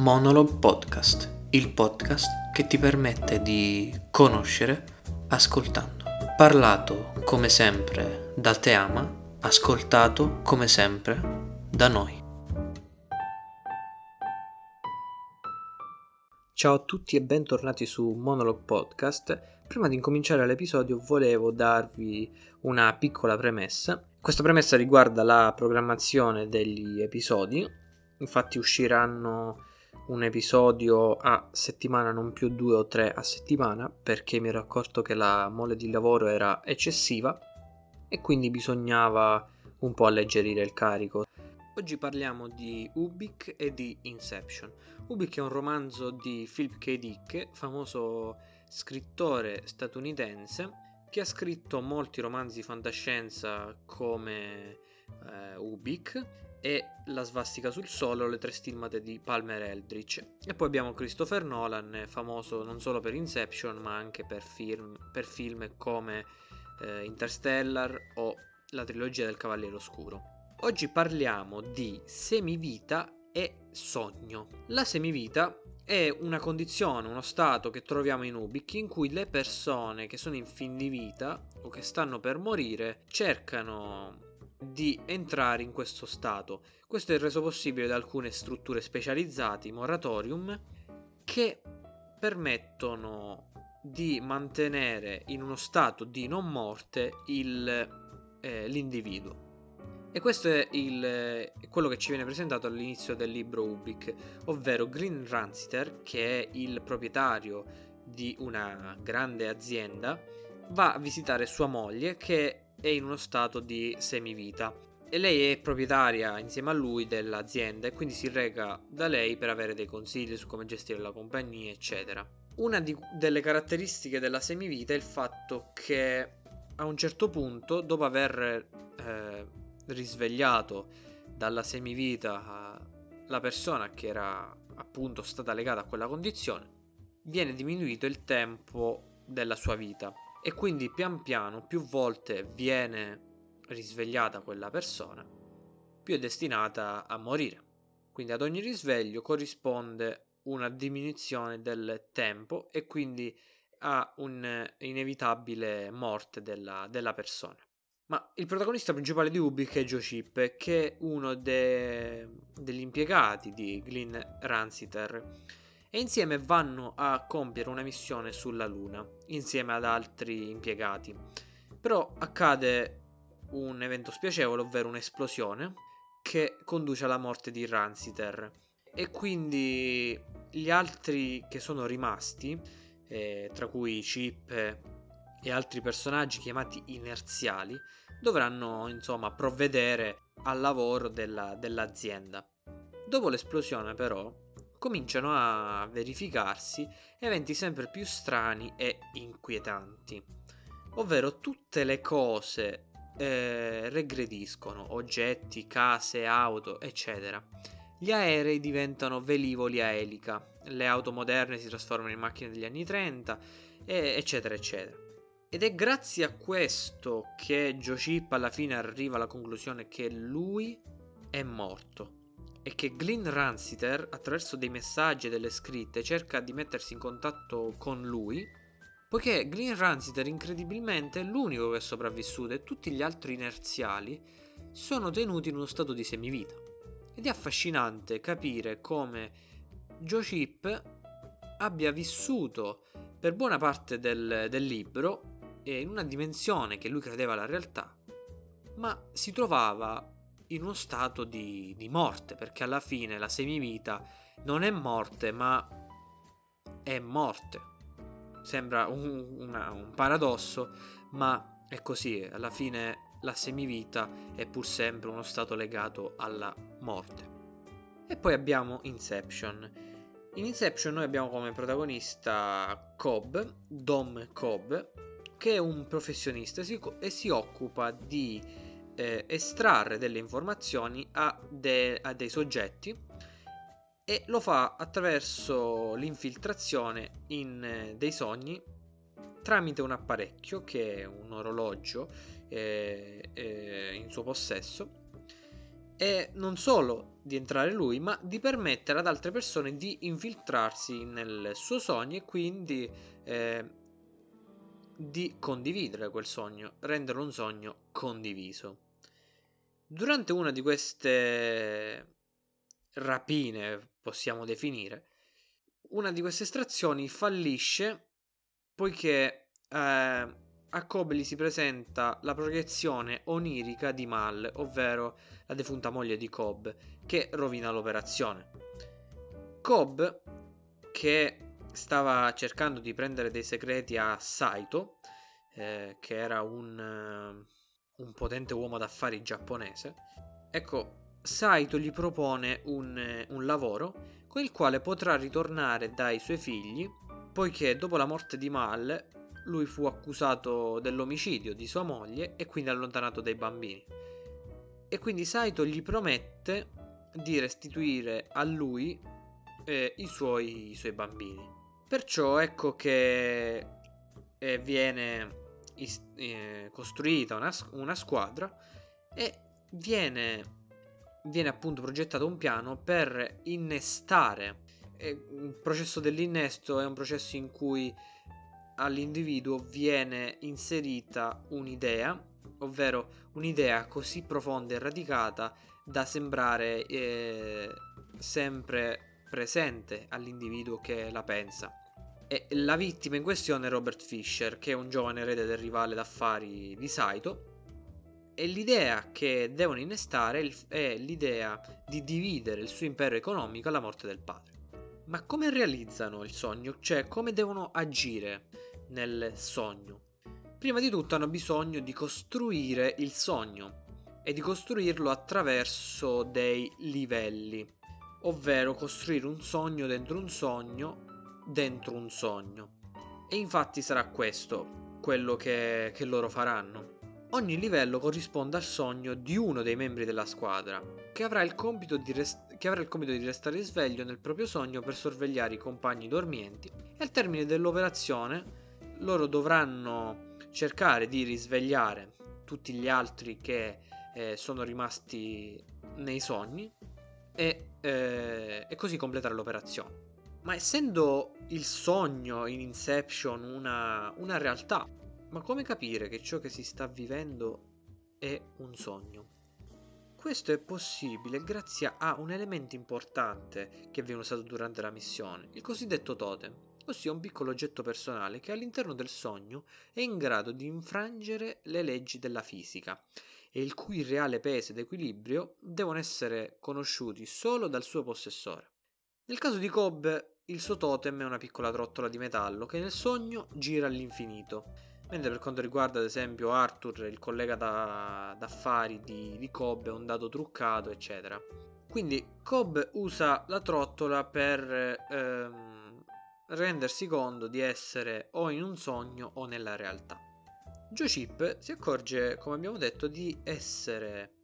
Monologue Podcast, il podcast che ti permette di conoscere ascoltando. Parlato come sempre da Teama, ascoltato come sempre da noi. Ciao a tutti e bentornati su Monologue Podcast. Prima di incominciare l'episodio volevo darvi una piccola premessa. Questa premessa riguarda la programmazione degli episodi. Infatti usciranno un episodio a settimana, non più due o tre a settimana, perché mi ero accorto che la mole di lavoro era eccessiva e quindi bisognava un po' alleggerire il carico. Oggi parliamo di Ubik e di Inception. Ubik è un romanzo di Philip K. Dick, famoso scrittore statunitense, che ha scritto molti romanzi di fantascienza come eh, Ubik e La svastica sul sole le tre stilmate di Palmer Eldritch. E poi abbiamo Christopher Nolan, famoso non solo per Inception ma anche per film, per film come eh, Interstellar o la trilogia del Cavaliere Oscuro. Oggi parliamo di semivita e sogno. La semivita è una condizione, uno stato che troviamo in Ubik in cui le persone che sono in fin di vita o che stanno per morire cercano di entrare in questo stato. Questo è reso possibile da alcune strutture specializzate, moratorium, che permettono di mantenere in uno stato di non morte il, eh, l'individuo. E questo è il, quello che ci viene presentato all'inizio del libro Ubik, ovvero Green Ransiter, che è il proprietario di una grande azienda, va a visitare sua moglie che è in uno stato di semivita e lei è proprietaria insieme a lui dell'azienda e quindi si reca da lei per avere dei consigli su come gestire la compagnia, eccetera. Una di, delle caratteristiche della semivita è il fatto che a un certo punto, dopo aver eh, risvegliato dalla semivita la persona che era appunto stata legata a quella condizione, viene diminuito il tempo della sua vita e quindi pian piano più volte viene risvegliata quella persona, più è destinata a morire. Quindi ad ogni risveglio corrisponde una diminuzione del tempo e quindi a un'inevitabile morte della, della persona. Ma il protagonista principale di Ubik è Joe Chip, che è uno de... degli impiegati di Glyn Ransiter e insieme vanno a compiere una missione sulla Luna, insieme ad altri impiegati. Però accade un evento spiacevole, ovvero un'esplosione, che conduce alla morte di Ransiter. E quindi gli altri che sono rimasti, eh, tra cui Chip e altri personaggi chiamati inerziali, dovranno insomma provvedere al lavoro della, dell'azienda. Dopo l'esplosione però cominciano a verificarsi eventi sempre più strani e inquietanti, ovvero tutte le cose eh, regrediscono, oggetti, case, auto, eccetera. Gli aerei diventano velivoli a elica, le auto moderne si trasformano in macchine degli anni 30, e, eccetera, eccetera. Ed è grazie a questo che Joe Chip alla fine arriva alla conclusione che lui è morto è che Glyn Ransiter, attraverso dei messaggi e delle scritte, cerca di mettersi in contatto con lui, poiché Glyn Ransiter incredibilmente è l'unico che è sopravvissuto e tutti gli altri inerziali sono tenuti in uno stato di semivita. Ed è affascinante capire come Joe Chip abbia vissuto per buona parte del, del libro in una dimensione che lui credeva la realtà, ma si trovava in uno stato di, di morte, perché alla fine la semivita non è morte, ma è morte. Sembra un, una, un paradosso, ma è così. Alla fine la semivita è pur sempre uno stato legato alla morte. E poi abbiamo Inception. In Inception noi abbiamo come protagonista Cobb, Dom Cobb, che è un professionista e si occupa di eh, estrarre delle informazioni a, de- a dei soggetti e lo fa attraverso l'infiltrazione in eh, dei sogni tramite un apparecchio che è un orologio eh, eh, in suo possesso e non solo di entrare lui, ma di permettere ad altre persone di infiltrarsi nel suo sogno e quindi eh, di condividere quel sogno, renderlo un sogno condiviso. Durante una di queste rapine, possiamo definire, una di queste estrazioni fallisce poiché eh, a Cobb si presenta la proiezione onirica di Mal, ovvero la defunta moglie di Cobb, che rovina l'operazione. Cobb, che stava cercando di prendere dei segreti a Saito, eh, che era un, uh, un potente uomo d'affari giapponese, ecco, Saito gli propone un, un lavoro con il quale potrà ritornare dai suoi figli, poiché dopo la morte di Mal lui fu accusato dell'omicidio di sua moglie e quindi allontanato dai bambini. E quindi Saito gli promette di restituire a lui eh, i, suoi, i, suoi, bambini. Perciò ecco che eh, viene is- eh, costruita una, una, squadra e viene, viene appunto progettato un piano per innestare. il processo dell'innesto è un processo in cui all'individuo viene inserita un'idea, ovvero un'idea così profonda e radicata da sembrare eh, sempre presente all'individuo che la pensa. E la vittima in questione è Robert Fisher, che è un giovane erede del rivale d'affari di Saito. E l'idea che devono innestare è l'idea di dividere il suo impero economico alla morte del padre. Ma come realizzano il sogno? Cioè, come devono agire nel sogno? Prima di tutto hanno bisogno di costruire il sogno e di costruirlo attraverso dei livelli, ovvero costruire un sogno dentro un sogno dentro un sogno. E infatti sarà questo quello che, che loro faranno. Ogni livello corrisponde al sogno di uno dei membri della squadra, che avrà, rest- che avrà, il compito di restare sveglio nel proprio sogno per sorvegliare i compagni dormienti e al termine dell'operazione loro dovranno cercare di risvegliare tutti gli altri che eh, sono rimasti nei sogni e, eh, e così completare l'operazione. Ma essendo il sogno in Inception una, una realtà, ma come capire che ciò che si sta vivendo è un sogno? Questo è possibile grazie a un elemento importante che viene usato durante la missione, il cosiddetto totem, ossia un piccolo oggetto personale che all'interno del sogno è in grado di infrangere le leggi della fisica e il cui reale peso ed equilibrio devono essere conosciuti solo dal suo possessore. Nel caso di Cobb, il suo totem è una piccola trottola di metallo che nel sogno gira all'infinito Mentre per quanto riguarda ad esempio Arthur, il collega da, d'affari di, di Cobb, è un dato truccato, eccetera. Quindi Cobb usa la trottola per ehm, rendersi conto di essere o in un sogno o nella realtà. Joe Chip si accorge, come abbiamo detto, di essere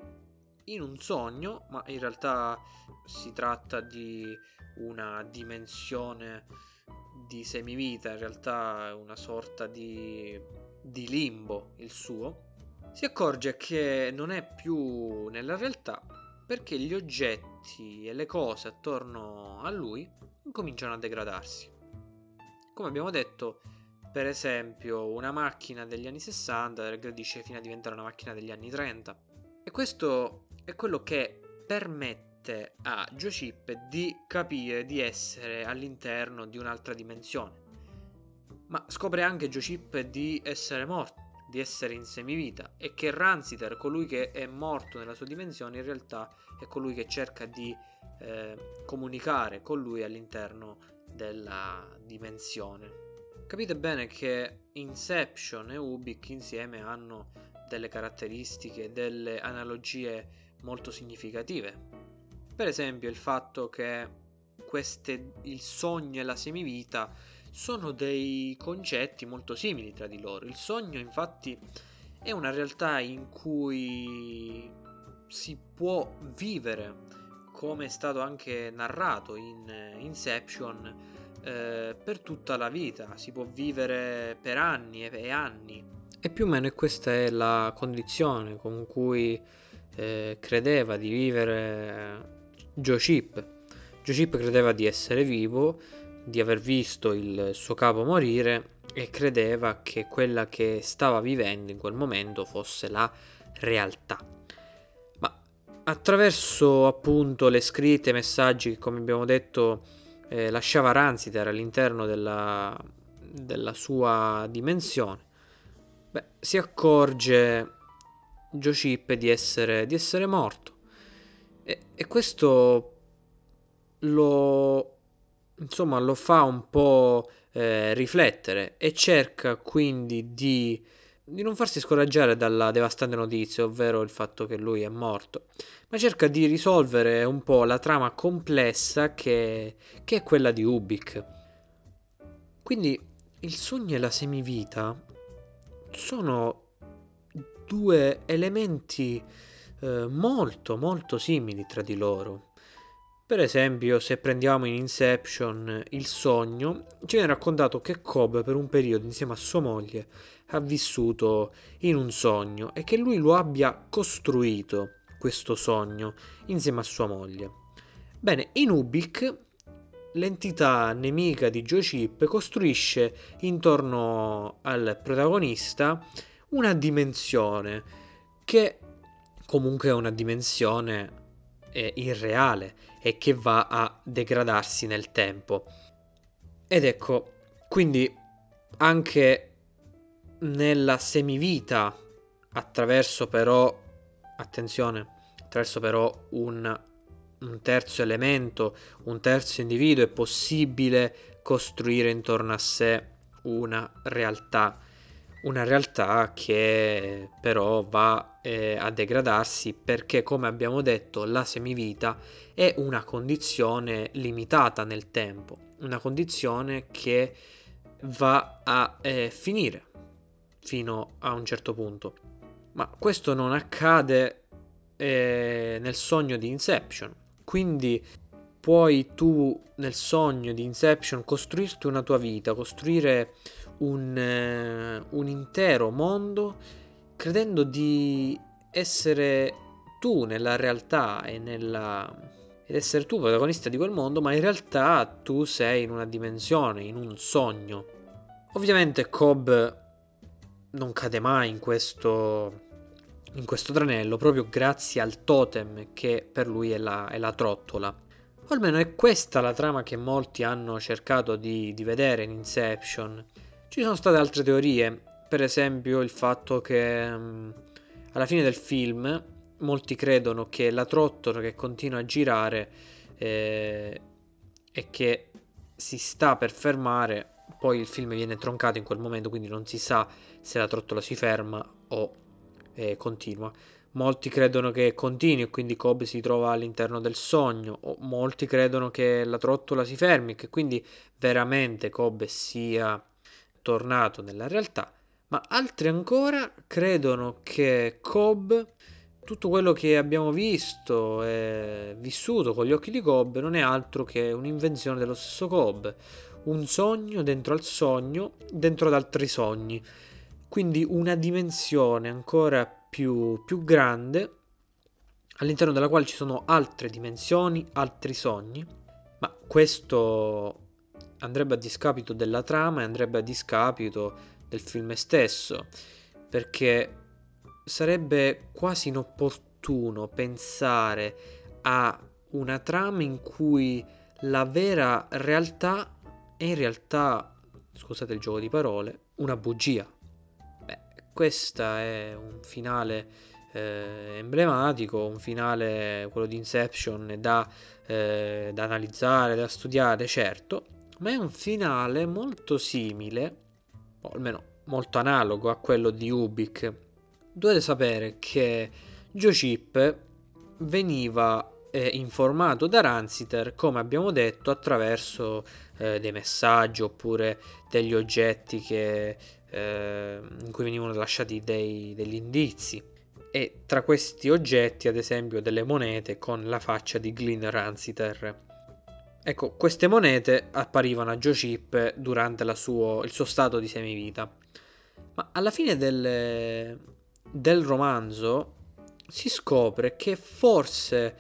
in un sogno, ma in realtà si tratta di una dimensione di semivita, in realtà è una sorta di, di limbo il suo, si accorge che non è più nella realtà perché gli oggetti e le cose attorno a lui incominciano a degradarsi. Come abbiamo detto, per esempio, una macchina degli anni 60 regredisce fino a diventare una macchina degli anni 30. E questo è quello che permette permette a Joe di capire di essere all'interno di un'altra dimensione. Ma scopre anche Joe di essere morto, di essere in semivita e che Ransiter, colui che è morto nella sua dimensione, in realtà è colui che cerca di eh, comunicare con lui all'interno della dimensione. Capite bene che Inception e Ubik insieme hanno delle caratteristiche, delle analogie molto significative. Per esempio il fatto che queste, il sogno e la semivita sono dei concetti molto simili tra di loro. Il sogno infatti è una realtà in cui si può vivere, come è stato anche narrato in Inception, eh, per tutta la vita, si può vivere per anni e anni. E più o meno questa è la condizione con cui eh, credeva di vivere Joe Chip. Joe Chip credeva di essere vivo, di aver visto il suo capo morire e credeva che quella che stava vivendo in quel momento fosse la realtà. Ma attraverso appunto le scritte, i messaggi che come abbiamo detto eh, lasciava Ransiter all'interno della, della sua dimensione, beh, si accorge Joe Chip di essere, di essere morto. E, e questo lo, insomma, lo fa un po' eh, riflettere e cerca quindi di, di non farsi scoraggiare dalla devastante notizia, ovvero il fatto che lui è morto, ma cerca di risolvere un po' la trama complessa che, che è quella di Ubik. Quindi il sogno e la semivita sono due elementi eh, molto molto simili tra di loro. Per esempio, se prendiamo in Inception il sogno, ci viene raccontato che Cobb per un periodo insieme a sua moglie ha vissuto in un sogno e che lui lo abbia costruito questo sogno insieme a sua moglie. Bene, in Ubik l'entità nemica di Joe Chip costruisce intorno al protagonista una dimensione che comunque è una dimensione eh, irreale e che va a degradarsi nel tempo. Ed ecco, quindi anche nella semivita, attraverso però, attenzione, attraverso però un, un terzo elemento, un terzo individuo, è possibile costruire intorno a sé una realtà una realtà che però va eh, a degradarsi perché come abbiamo detto la semivita è una condizione limitata nel tempo, una condizione che va a eh, finire fino a un certo punto. Ma questo non accade eh, nel sogno di Inception, quindi puoi tu nel sogno di Inception costruirti una tua vita, costruire un, eh, un intero mondo credendo di essere tu nella realtà e nella ed essere tu protagonista di quel mondo, ma in realtà tu sei in una dimensione, in un sogno. Ovviamente Cobb non cade mai in questo, in questo tranello proprio grazie al totem che per lui è la, è la trottola. O almeno è questa la trama che molti hanno cercato di, di vedere in Inception. Ci sono state altre teorie, per esempio il fatto che um, alla fine del film molti credono che la trottola che continua a girare eh, e che si sta per fermare, poi il film viene troncato in quel momento, quindi non si sa se la trottola si ferma o eh, continua. Molti credono che continui e quindi Cobb si trova all'interno del sogno, o molti credono che la trottola si fermi e che quindi veramente Cobb sia tornato nella realtà, ma altri ancora credono che Cobb, tutto quello che abbiamo visto e vissuto con gli occhi di Cobb, non è altro che un'invenzione dello stesso Cobb, un sogno dentro al sogno, dentro ad altri sogni. Quindi una dimensione ancora più, più grande all'interno della quale ci sono altre dimensioni, altri sogni, ma questo andrebbe a discapito della trama e andrebbe a discapito del film stesso, perché sarebbe quasi inopportuno pensare a una trama in cui la vera realtà è in realtà, scusate il gioco di parole, una bugia. Beh, questo è un finale eh, emblematico, un finale, quello di Inception, da, eh, da analizzare, da studiare, certo, ma è un finale molto simile, o almeno molto analogo a quello di Ubik. Dovete sapere che Joe Chip veniva eh, informato da Ransiter, come abbiamo detto, attraverso eh, dei messaggi oppure degli oggetti che, eh, in cui venivano lasciati dei, degli indizi. E tra questi oggetti, ad esempio, delle monete con la faccia di Glyn Ransiter. Ecco, queste monete apparivano a Joe Chip durante suo, il suo stato di semivita. Ma alla fine del, del romanzo, si scopre che forse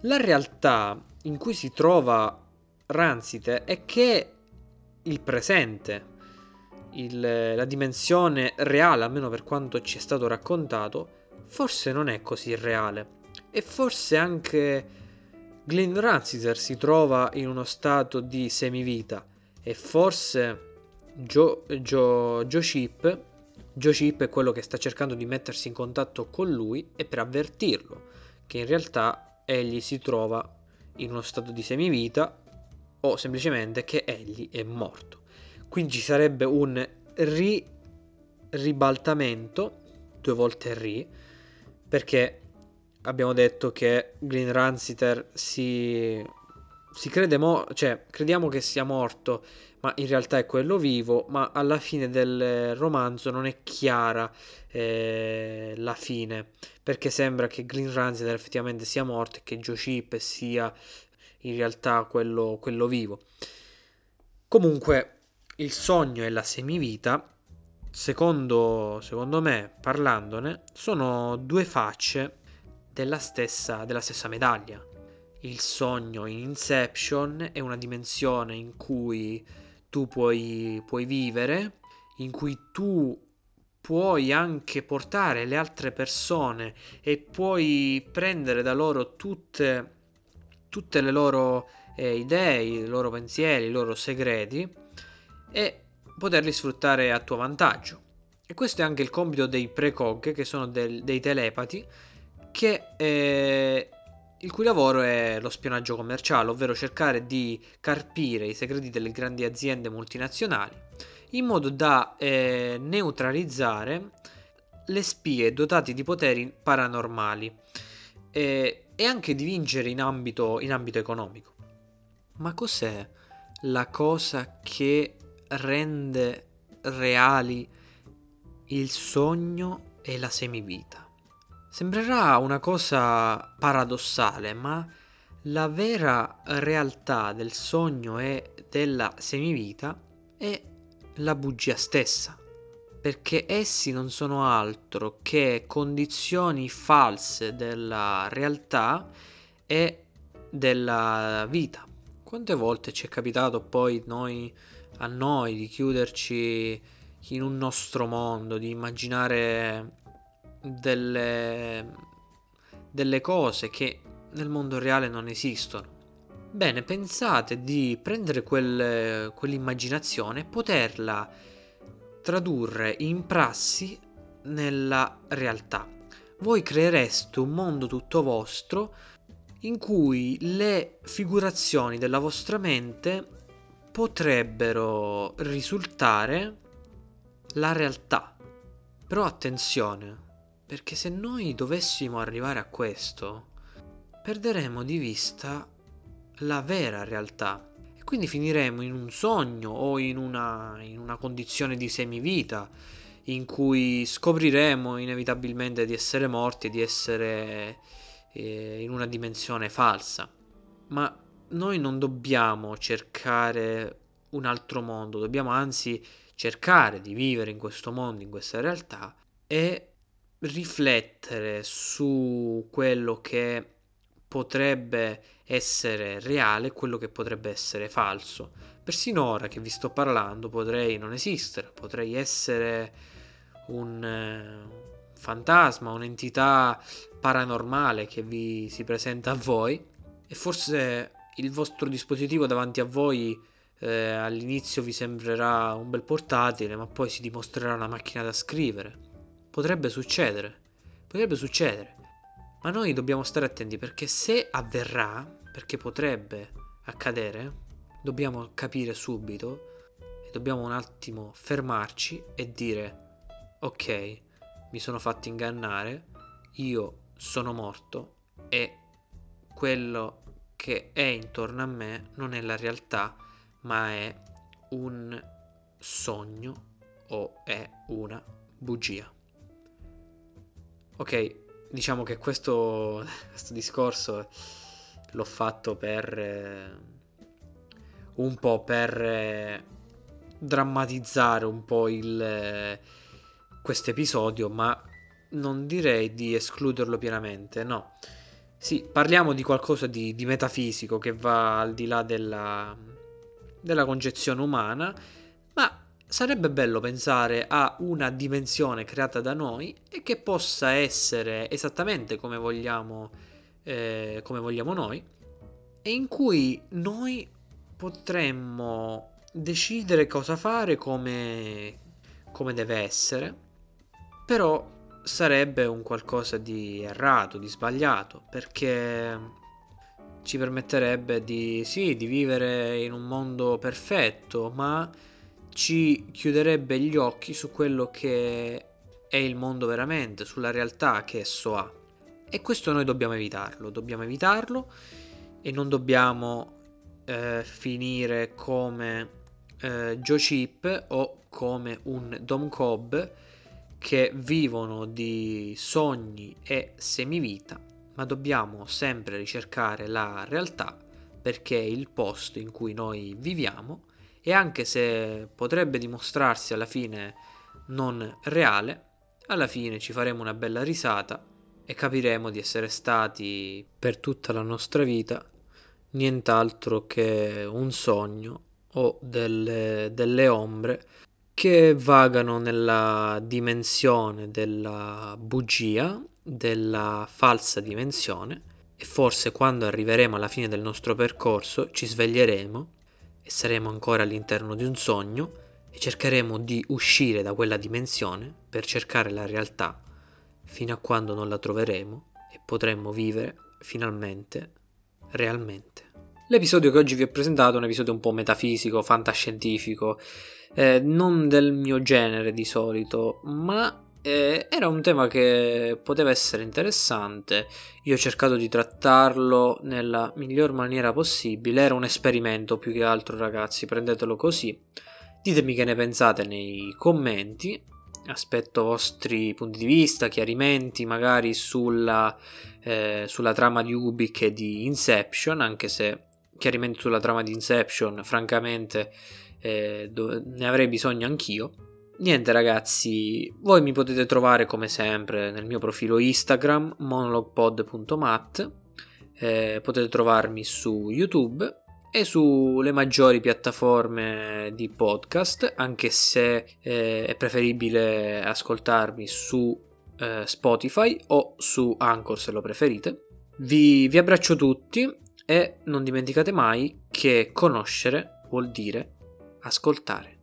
la realtà in cui si trova Rancite è che il presente, il, la dimensione reale, almeno per quanto ci è stato raccontato, forse non è così reale. E forse anche Glenn Ranciter si trova in uno stato di semivita. E forse Joe, Chip, Joe Chip è quello che sta cercando di mettersi in contatto con lui e per avvertirlo che in realtà egli si trova in uno stato di semivita o semplicemente che egli è morto. Quindi ci sarebbe un ri- ribaltamento, due volte ri, perché abbiamo detto che Green Ranciter si, si crede mo- cioè crediamo che sia morto, ma in realtà è quello vivo, ma alla fine del romanzo non è chiara eh, la fine, perché sembra che Green Ranciter effettivamente sia morto e che Joe Chip sia in realtà quello, quello vivo. Comunque il sogno e la semivita, secondo, secondo me, parlandone, sono due facce della stessa, della stessa medaglia. Il sogno in Inception è una dimensione in cui tu puoi, puoi vivere, in cui tu puoi anche portare le altre persone e puoi prendere da loro tutte, tutte le loro eh, idee, i loro pensieri, i loro segreti e poterli sfruttare a tuo vantaggio. E questo è anche il compito dei precog, che sono del, dei telepati, che, eh, il cui lavoro è lo spionaggio commerciale, ovvero cercare di carpire i segreti delle grandi aziende multinazionali, in modo da eh, neutralizzare le spie dotate di poteri paranormali eh, e anche di vincere in ambito, in ambito economico. Ma cos'è la cosa che rende reali il sogno e la semivita. Sembrerà una cosa paradossale, ma la vera realtà del sogno e della semivita è la bugia stessa, perché essi non sono altro che condizioni false della realtà e della vita. Quante volte ci è capitato poi noi a noi di chiuderci in un nostro mondo, di immaginare delle, delle cose che nel mondo reale non esistono. Bene, pensate di prendere quel, quell'immaginazione e poterla tradurre in prassi nella realtà. Voi creereste un mondo tutto vostro in cui le figurazioni della vostra mente potrebbero risultare la realtà. Però attenzione, perché se noi dovessimo arrivare a questo, perderemo di vista la vera realtà e quindi finiremo in un sogno o in una, in una condizione di semivita in cui scopriremo inevitabilmente di essere morti e di essere eh, in una dimensione falsa. Ma noi non dobbiamo cercare un altro mondo, dobbiamo anzi cercare di vivere in questo mondo, in questa realtà e riflettere su quello che potrebbe essere reale e quello che potrebbe essere falso. Persino ora che vi sto parlando potrei non esistere, potrei essere un eh, fantasma, un'entità paranormale che vi si presenta a voi e forse il vostro dispositivo davanti a voi eh, all'inizio vi sembrerà un bel portatile, ma poi si dimostrerà una macchina da scrivere. Potrebbe succedere, potrebbe succedere. Ma noi dobbiamo stare attenti perché se avverrà, perché potrebbe accadere, dobbiamo capire subito e dobbiamo un attimo fermarci e dire ok, mi sono fatto ingannare, io sono morto e quello che è intorno a me non è la realtà, ma è un sogno o è una bugia. Ok, diciamo che questo, questo discorso l'ho fatto per eh, un po' per eh, drammatizzare un po' il questo episodio, ma non direi di escluderlo pienamente, no. Sì, parliamo di qualcosa di, di metafisico che va al di là della, della concezione umana, ma sarebbe bello pensare a una dimensione creata da noi e che possa essere esattamente come vogliamo, eh, come vogliamo noi, e in cui noi potremmo decidere cosa fare come, come deve essere, però sarebbe un qualcosa di errato, di sbagliato, perché ci permetterebbe di, sì, di vivere in un mondo perfetto, ma ci chiuderebbe gli occhi su quello che è il mondo veramente, sulla realtà che esso ha. E questo noi dobbiamo evitarlo, dobbiamo evitarlo e non dobbiamo eh, finire come eh, Joe Chip o come un Dom Cobb che vivono di sogni e semivita, ma dobbiamo sempre ricercare la realtà perché il posto in cui noi viviamo e anche se potrebbe dimostrarsi alla fine non reale, alla fine ci faremo una bella risata e capiremo di essere stati per tutta la nostra vita nient'altro che un sogno o delle, delle ombre che vagano nella dimensione della bugia, della falsa dimensione. E forse quando arriveremo alla fine del nostro percorso ci sveglieremo e saremo ancora all'interno di un sogno e cercheremo di uscire da quella dimensione per cercare la realtà fino a quando non la troveremo e potremmo vivere finalmente realmente. L'episodio che oggi vi ho presentato è un episodio un po' metafisico, fantascientifico, eh, non del mio genere di solito, ma eh, era un tema che poteva essere interessante. Io ho cercato di trattarlo nella miglior maniera possibile. Era un esperimento più che altro, ragazzi, prendetelo così. Ditemi che ne pensate nei commenti. Aspetto vostri punti di vista, chiarimenti magari sulla, eh, sulla trama di Ubik e di Inception, anche se chiarimenti sulla trama di Inception, francamente eh, ne avrei bisogno anch'io. Niente ragazzi, voi mi potete trovare come sempre nel mio profilo Instagram monologpod.mat, eh, potete trovarmi su YouTube e sulle maggiori piattaforme di podcast, anche se eh, è preferibile ascoltarmi su eh, Spotify o su Anchor se lo preferite. Vi, vi abbraccio tutti e non dimenticate mai che conoscere vuol dire ascoltare.